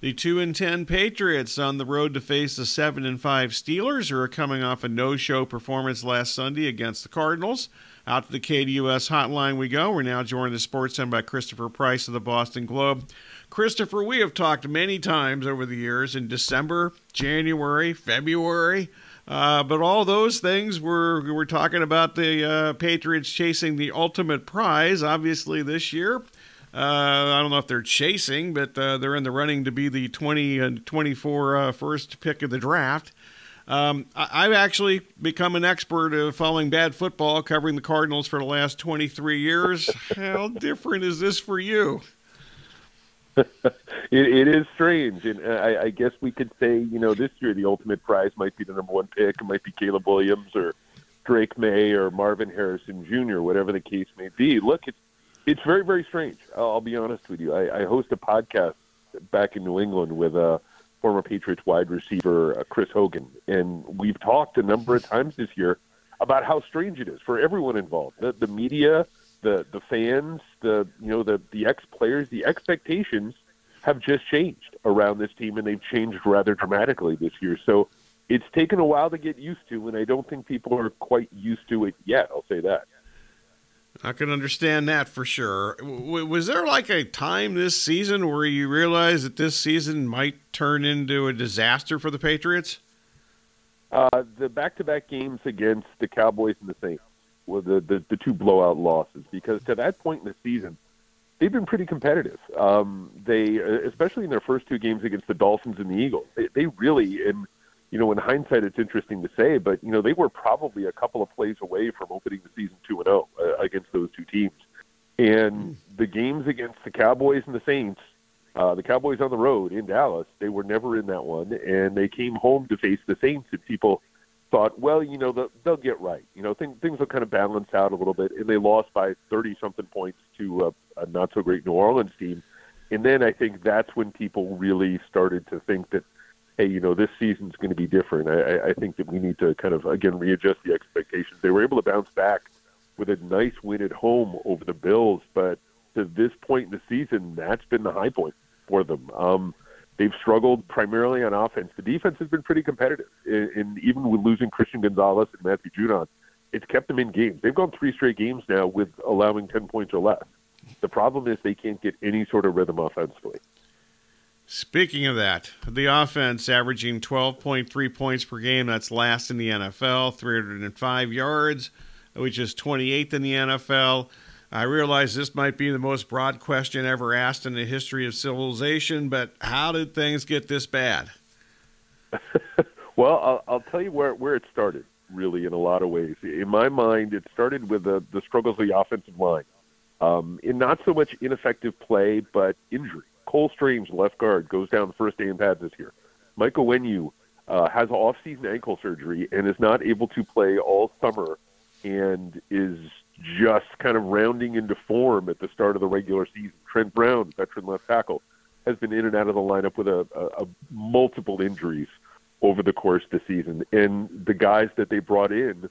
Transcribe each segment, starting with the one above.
The 2 and 10 Patriots on the road to face the 7 and 5 Steelers who are coming off a no-show performance last Sunday against the Cardinals. Out to the KDUS hotline we go. We're now joined in the sports center by Christopher Price of the Boston Globe. Christopher, we have talked many times over the years in December, January, February. Uh, but all those things we're, we're talking about the uh, Patriots chasing the ultimate prize. Obviously, this year, uh, I don't know if they're chasing, but uh, they're in the running to be the 20 and 24 uh, first pick of the draft. Um, I, have actually become an expert of following bad football, covering the Cardinals for the last 23 years. How different is this for you? it, it is strange, and I, I guess we could say, you know, this year the ultimate prize might be the number one pick. It might be Caleb Williams or Drake Maye or Marvin Harrison Jr., whatever the case may be. Look, it's it's very, very strange. I'll, be honest with you. I, I host a podcast back in New England with a former Patriots wide receiver, uh, Chris Hogan, and we've talked a number of times this year about how strange it is for everyone involved, the, the media, the the fans, the you know the the ex players, the expectations have just changed around this team, and they've changed rather dramatically this year. So it's taken a while to get used to, and I don't think people are quite used to it yet. I'll say that. I can understand that for sure. W- was there like a time this season where you realized that this season might turn into a disaster for the Patriots? Uh, the back-to-back games against the Cowboys and the Saints were the, the, the two blowout losses because to that point in the season, they've been pretty competitive. Um, they, especially in their first two games against the Dolphins and the Eagles, they, they really, and you know, in hindsight, it's interesting to say, but you know, they were probably a couple of plays away from opening the season two and zero oh, uh, against those two teams. And the games against the Cowboys and the Saints, uh, the Cowboys on the road in Dallas, they were never in that one, and they came home to face the Saints. And people thought, well, you know, they'll, they'll get right. You know, things things will kind of balance out a little bit, and they lost by thirty something points to a, a not so great New Orleans team. And then I think that's when people really started to think that hey, you know, this season's going to be different. I, I think that we need to kind of again readjust the expectations. They were able to bounce back with a nice win at home over the Bills, but to this point in the season, that's been the high point for them. Um, they've struggled primarily on offense. The defense has been pretty competitive, and even with losing Christian Gonzalez and Matthew Judon, it's kept them in games. They've gone three straight games now with allowing ten points or less. The problem is they can't get any sort of rhythm offensively. Speaking of that, the offense averaging 12.3 points per game. That's last in the NFL, 305 yards, which is 28th in the NFL. I realize this might be the most broad question ever asked in the history of civilization, but how did things get this bad? well, I'll, I'll, tell you where, where it started, really, in a lot of ways. In my mind, it started with the, the struggles of the offensive line. Um, in not so much ineffective play, but injury. Cole Strange, left guard, goes down the first day in pads this year. Michael Onwenu uh, has off-season ankle surgery and is not able to play all summer, and is just kind of rounding into form at the start of the regular season. Trent Brown, veteran left tackle, has been in and out of the lineup with a, a, a multiple injuries over the course of the season, and the guys that they brought in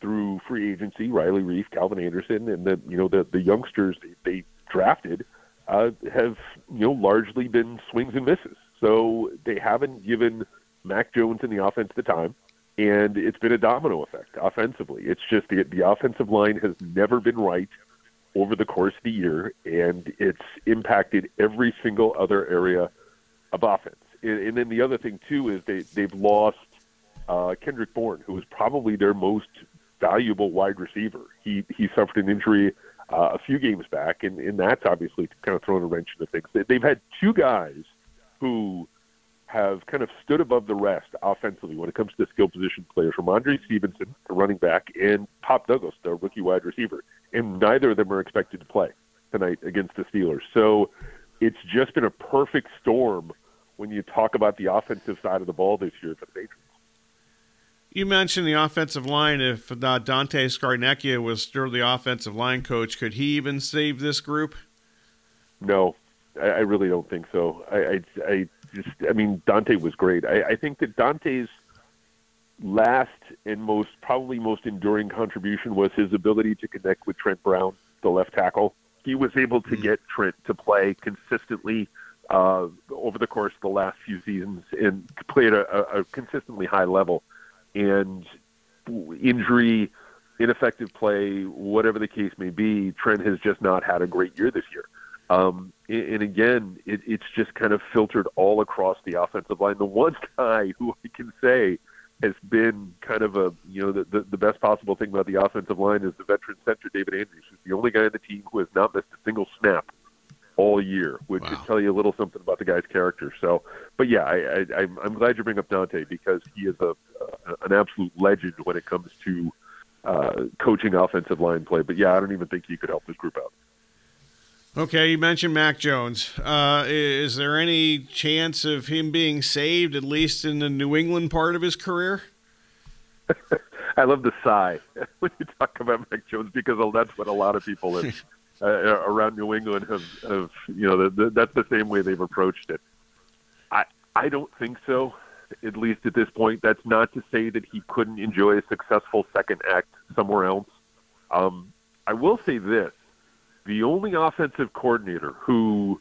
through free agency, Riley Reiff, Calvin Anderson, and the you know the the youngsters they, they drafted uh, have you know largely been swings and misses. So they haven't given Mac Jones in the offense the time, and it's been a domino effect offensively. It's just the the offensive line has never been right over the course of the year, and it's impacted every single other area of offense. And, and then the other thing too is they they've lost uh, Kendrick Bourne, who was probably their most valuable wide receiver. He he suffered an injury uh, a few games back, and, and that's obviously kind of thrown a wrench into things. They've had two guys who have kind of stood above the rest offensively when it comes to skill position players Rhamondre Stevenson, the running back, and Pop Douglas, the rookie wide receiver. And neither of them are expected to play tonight against the Steelers. So it's just been a perfect storm when you talk about the offensive side of the ball this year for the Patriots. You mentioned the offensive line. If uh, Dante Scarnecchia was still the offensive line coach, could he even save this group? No, I, I really don't think so. I, I, I, just, I mean, Dante was great. I, I think that Dante's last and most, probably most enduring contribution was his ability to connect with Trent Brown, the left tackle. He was able to mm-hmm. get Trent to play consistently uh, over the course of the last few seasons and played at a, a consistently high level. And injury, ineffective play, whatever the case may be, Trent has just not had a great year this year. Um, and again, it, it's just kind of filtered all across the offensive line. The one guy who I can say has been kind of a you know the, the, the best possible thing about the offensive line is the veteran center David Andrews, who's the only guy on the team who has not missed a single snap all year, which wow. should tell you a little something about the guy's character. So, but yeah, I, I, I'm glad you bring up Dante because he is a, a an absolute legend when it comes to uh, coaching offensive line play. But yeah, I don't even think he could help this group out. Okay, you mentioned Mac Jones. Uh, is there any chance of him being saved, at least in the New England part of his career? I love the sigh when you talk about Mac Jones because that's what a lot of people have, uh, around New England have, have you know, the, the, that's the same way they've approached it. I I don't think so. At least at this point, that's not to say that he couldn't enjoy a successful second act somewhere else. Um, I will say this the only offensive coordinator who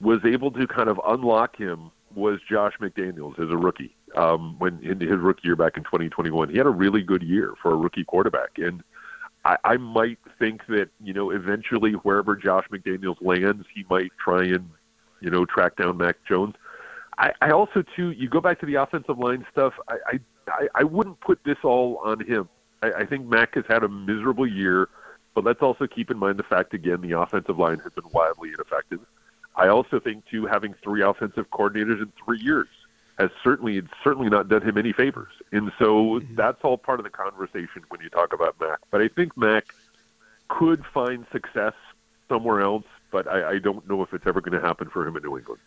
was able to kind of unlock him was Josh McDaniels as a rookie. Um, when in his rookie year back in 2021, he had a really good year for a rookie quarterback, and I, I might think that you know eventually wherever Josh McDaniels lands, he might try and you know track down Mac Jones. I, I also too, you go back to the offensive line stuff. I I, I wouldn't put this all on him. I, I think Mac has had a miserable year. But let's also keep in mind the fact, again, the offensive line has been wildly ineffective. I also think, too, having three offensive coordinators in three years has certainly it's certainly not done him any favors. And so mm-hmm. that's all part of the conversation when you talk about Mac. But I think Mac could find success somewhere else, but I, I don't know if it's ever going to happen for him in New England.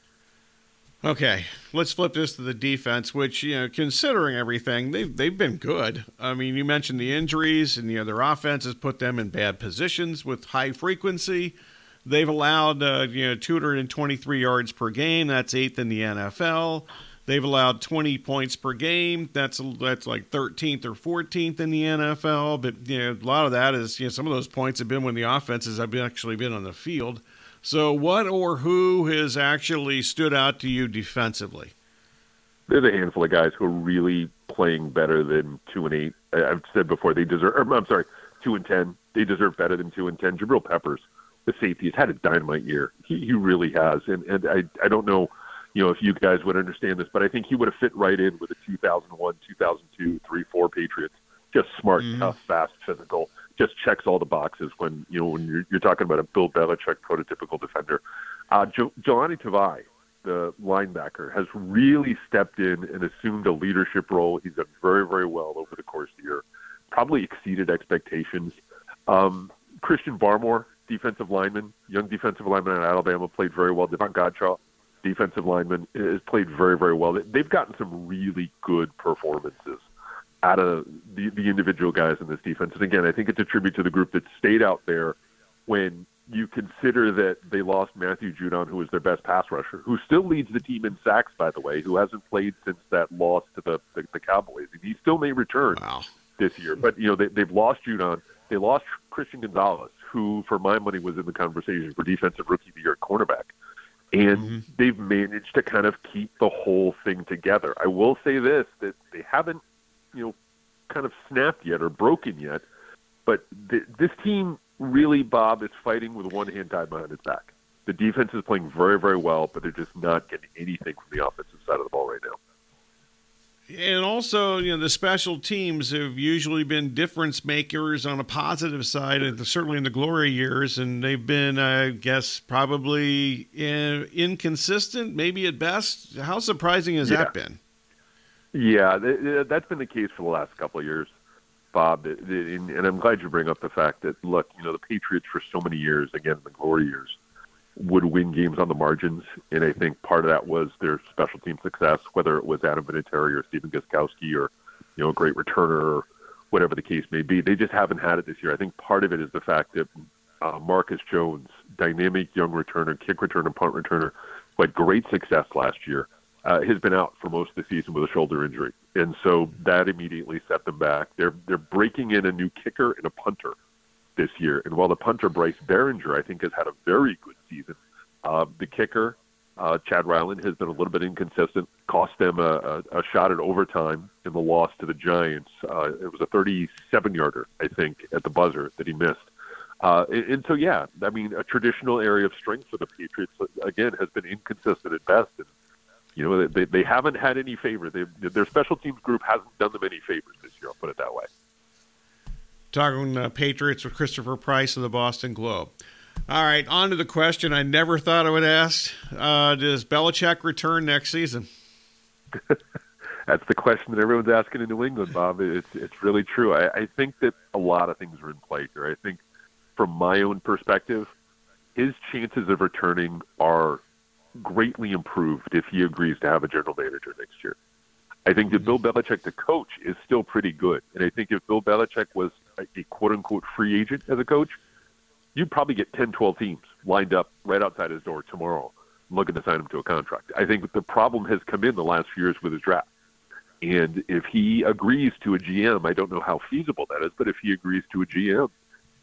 Okay, let's flip this to the defense, which you know, considering everything, they've they've been good. I mean, you mentioned the injuries, and you know their offense has put them in bad positions with high frequency. They've allowed uh, you know 223 yards per game. That's eighth in the NFL. They've allowed 20 points per game. That's that's like 13th or 14th in the NFL. But you know a lot of that is you know some of those points have been when the offenses have actually been on the field. So, what or who has actually stood out to you defensively? There's a handful of guys who are really playing better than two and eight. I've said before they deserve. I'm sorry, two and ten. They deserve better than two and ten. Jabril Peppers, the safety, has had a dynamite year. He, he really has, and and I I don't know, you know, if you guys would understand this, but I think he would have fit right in with the 2001, 2002, three, four Patriots. Just smart, mm-hmm. tough, fast, physical just checks all the boxes when you know when you're, you're talking about a Bill Belichick prototypical defender. Uh, jo- Jahlani Tavai, the linebacker, has really stepped in and assumed a leadership role. He's done very very well over the course of the year, probably exceeded expectations. Um, Christian Barmore, defensive lineman, young defensive lineman at Alabama, played very well. Davon Godchaux, defensive lineman, has played very very well. They've gotten some really good performances out of the, the individual guys in this defense. And again, I think it's a tribute to the group that stayed out there when you consider that they lost Matthew Judon, who was their best pass rusher, who still leads the team in sacks, by the way, who hasn't played since that loss to the, the, the Cowboys. And he still may return wow. this year. But, you know, they, they've lost Judon. They lost Christian Gonzalez, who, for my money, was in the conversation for Defensive Rookie of the Year at cornerback. And mm-hmm. they've managed to kind of keep the whole thing together. I will say this, that they haven't you know kind of snapped yet or broken yet. But th- this team really, Bob, is fighting with one hand tied behind its back. The defense is playing very, very well, but they're just not getting anything from the offensive side of the ball right now. And also, you know, the special teams have usually been difference makers on a positive side, and certainly in the glory years, and they've been, I guess, probably in, uh, inconsistent, maybe at best. How surprising has yeah. that been? Yeah, that's been the case for the last couple of years, Bob. And I'm glad you bring up the fact that look, you know, the Patriots for so many years, again, the glory years, would win games on the margins, and I think part of that was their special team success, whether it was Adam Vinatieri or Stephen Gostkowski or you know a great returner or whatever the case may be. They just haven't had it this year. I think part of it is the fact that uh, Marcus Jones, dynamic young returner, kick returner, punt returner, who had great success last year uh, has been out for most of the season with a shoulder injury, and so that immediately set them back. They're they're breaking in a new kicker and a punter this year, and while the punter Bryce Baringer I think has had a very good season, uh, the kicker Uh, Chad Ryland has been a little bit inconsistent, cost them a, a, a shot at overtime in the loss to the Giants. Uh, it was a 37 yarder, I think, at the buzzer that he missed. Uh, and, and so, yeah, I mean, a traditional area of strength for the Patriots, again, has been inconsistent at best. And, you know, they, they haven't had any favor. They, their special teams group hasn't done them any favors this year, I'll put it that way. Talking uh, Patriots with Christopher Price of the Boston Globe. All right, on to the question I never thought I would ask. Uh, does Belichick return next season? That's the question that everyone's asking in New England, Bob. It's it's really true. I, I think that a lot of things are in play here. I think from my own perspective, his chances of returning are greatly improved if he agrees to have a general manager next year. I think that Bill Belichick, the coach, is still pretty good. And I think if Bill Belichick was a, quote unquote free agent as a coach, you'd probably get 10, 12 teams lined up right outside his door tomorrow looking to sign him to a contract. I think the problem has come in the last few years with his draft. And if he agrees to a GM, I don't know how feasible that is, but if he agrees to a GM,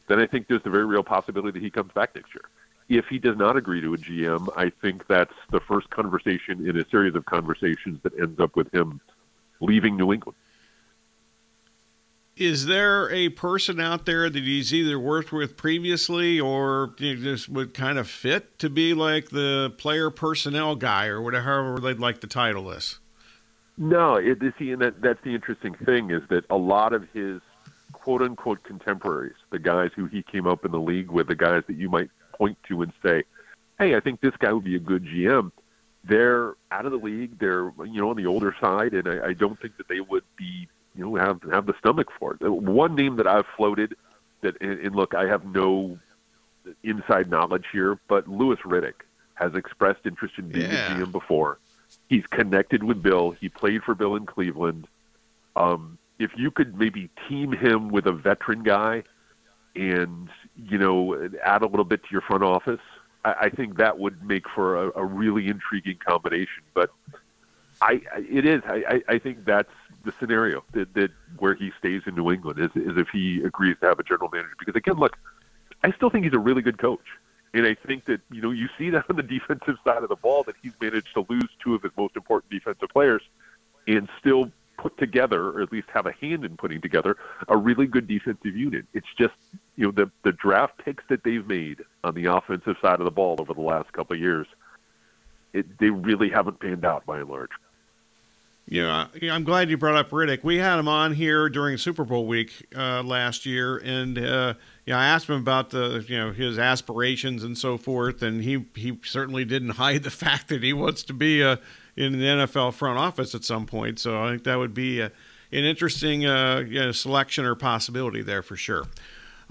then I think there's a very real possibility that he comes back next year. If he does not agree to a GM, I think that's the first conversation in a series of conversations that ends up with him leaving New England. Is there a person out there that he's either worked with previously or you just would kind of fit to be like the player personnel guy or whatever they'd like to title this? No, it, see, and that, that's the interesting thing is that a lot of his quote unquote contemporaries, the guys who he came up in the league with, the guys that you might point to and say, hey, I think this guy would be a good GM. They're out of the league. They're you know on the older side, and I, I don't think that they would be you know have have the stomach for it. One name that I've floated that and, look, I have no inside knowledge here, but Louis Riddick has expressed interest in being yeah. a GM before. He's connected with Bill. He played for Bill in Cleveland. Um, if you could maybe team him with a veteran guy and you know add a little bit to your front office, I, I think that would make for a, a really intriguing combination. But I, it is. I, I think that's the scenario that, that where he stays in New England is, is if he agrees to have a general manager. Because again, look, I still think he's a really good coach. And I think that, you know, you see that on the defensive side of the ball that he's managed to lose two of his most important defensive players and still put together, or at least have a hand in putting together, a really good defensive unit. It's just, you know, the the draft picks that they've made on the offensive side of the ball over the last couple of years, it, they really haven't panned out by and large. Yeah, I'm glad you brought up Riddick. We had him on here during Super Bowl week uh, last year, and uh, I asked him about the you know his aspirations and so forth, and he he certainly didn't hide the fact that he wants to be a in the NFL front office at some point. So I think that would be a, an interesting uh, you know, selection or possibility there for sure.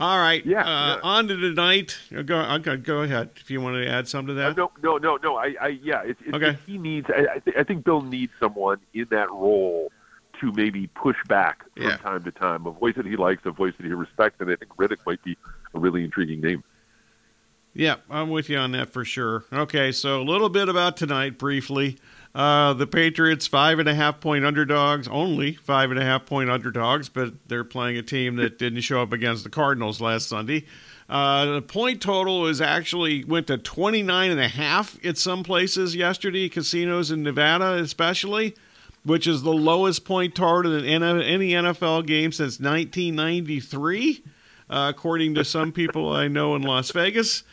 All right. Yeah. Uh, yeah. On to tonight. Go, okay, go ahead if you want to add something to that. Uh, no, no, no, no. I, I yeah. It's, it's, okay. He needs. I, I, th- I think Bill needs someone in that role to maybe push back from yeah. time to time. A voice that he likes, a voice that he respects, and I think Riddick might be a really intriguing name. Yeah, I'm with you on that for sure. Okay, so a little bit about tonight briefly. Uh, the Patriots, five and a half point underdogs, only five and a half point underdogs, but they're playing a team that didn't show up against the Cardinals last Sunday. Uh, the point total is actually went to 29 and a half at some places yesterday, casinos in Nevada especially, which is the lowest point total in any NFL game since 1993, uh, according to some people I know in Las Vegas.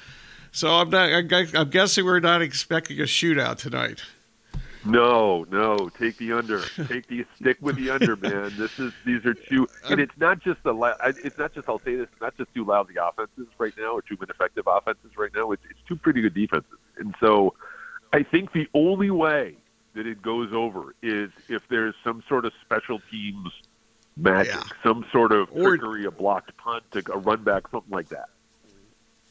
So I'm not. I'm guessing we're not expecting a shootout tonight. No, no. Take the under. Take the stick with the under, man. This is these are two, and it's not just the. It's not just. I'll say this. It's not just two lousy offenses right now, or two ineffective offenses right now. It's it's two pretty good defenses, and so I think the only way that it goes over is if there's some sort of special teams magic, yeah. some sort of trickery, or, a blocked punt, a run back, something like that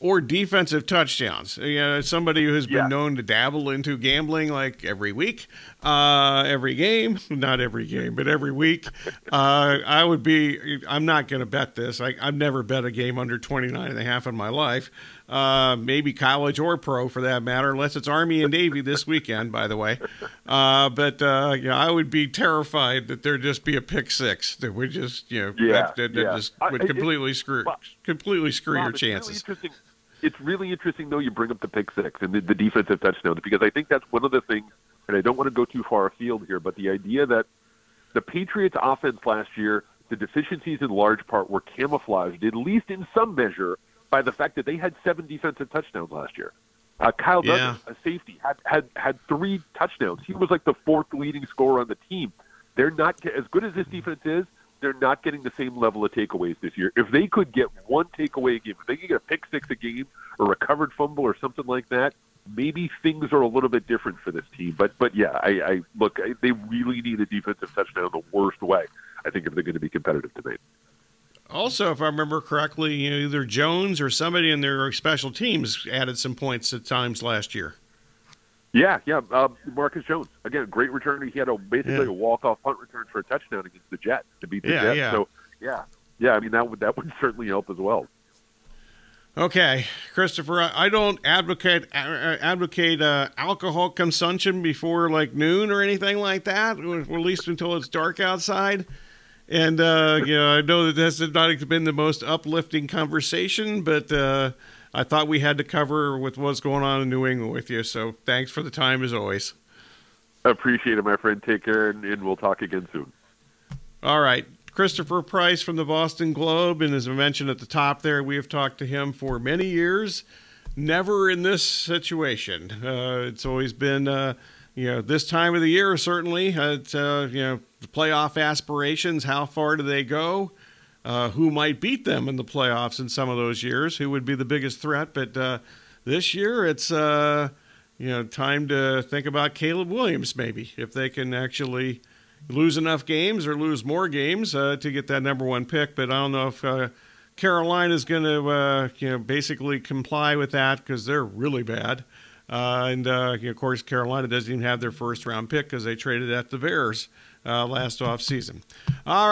or defensive touchdowns. You know, somebody who has been yeah. known to dabble into gambling like every week, uh, every game, not every game, but every week. Uh, I would be, I'm not going to bet this. I, have never bet a game under 29 and a half in my life. Uh, maybe college or pro for that matter, unless it's Army and Navy this weekend, by the way. Uh, but uh, yeah, I would be terrified that there'd just be a pick six that would just, you know, yeah, that, that, that yeah. just would completely screw, completely screw Bob, your chances. Really it's really interesting though. You bring up the pick six and the, the defensive touchdown because I think that's one of the things. And I don't want to go too far afield here, but the idea that the Patriots' offense last year, the deficiencies in large part were camouflaged, at least in some measure, by the fact that they had seven defensive touchdowns last year. Uh, Kyle Yeah. A safety, had, had had three touchdowns. He was like the fourth leading scorer on the team. They're not as good as this defense is. They're not getting the same level of takeaways this year. If they could get one takeaway a game, if they could get a pick six a game, or a recovered fumble, or something like that, maybe things are a little bit different for this team. But but yeah, I, I look, I, they really need a defensive touchdown the worst way. I think if they're going to be competitive tonight. Also, if I remember correctly, you know, either Jones or somebody in their special teams added some points at times last year. Yeah, yeah. Um, Marcus Jones again, great return. He had a basically Yeah. a walk off punt return for a touchdown against the Jets to beat the Yeah, Jets. yeah. So yeah, yeah. I mean that would that would certainly help as well. Okay, Christopher, I don't advocate uh, advocate uh, alcohol consumption before like noon or anything like that, or at least until it's dark outside. And uh, you know, I know that this has not been the most uplifting conversation, but uh, I thought we had to cover with what's going on in New England with you. So thanks for the time as always. Appreciate it, my friend. Take care, and, and we'll talk again soon. All right. Christopher Price from the Boston Globe. And as I mentioned at the top there, we have talked to him for many years. Never in this situation. Uh, it's always been, uh, you know, this time of the year, certainly. Uh, uh, you know, the playoff aspirations. How far do they go? Uh, who might beat them in the playoffs in some of those years? Who would be the biggest threat? But uh, this year, it's, uh, you know, time to think about Caleb Williams, maybe, if they can actually lose enough games or lose more games uh, to get that number one pick. But I don't know if uh, Carolina is going to, uh, you know, basically comply with that because they're really bad. And you know, of course, Carolina doesn't even have their first round pick because they traded at the Bears last off season. All right.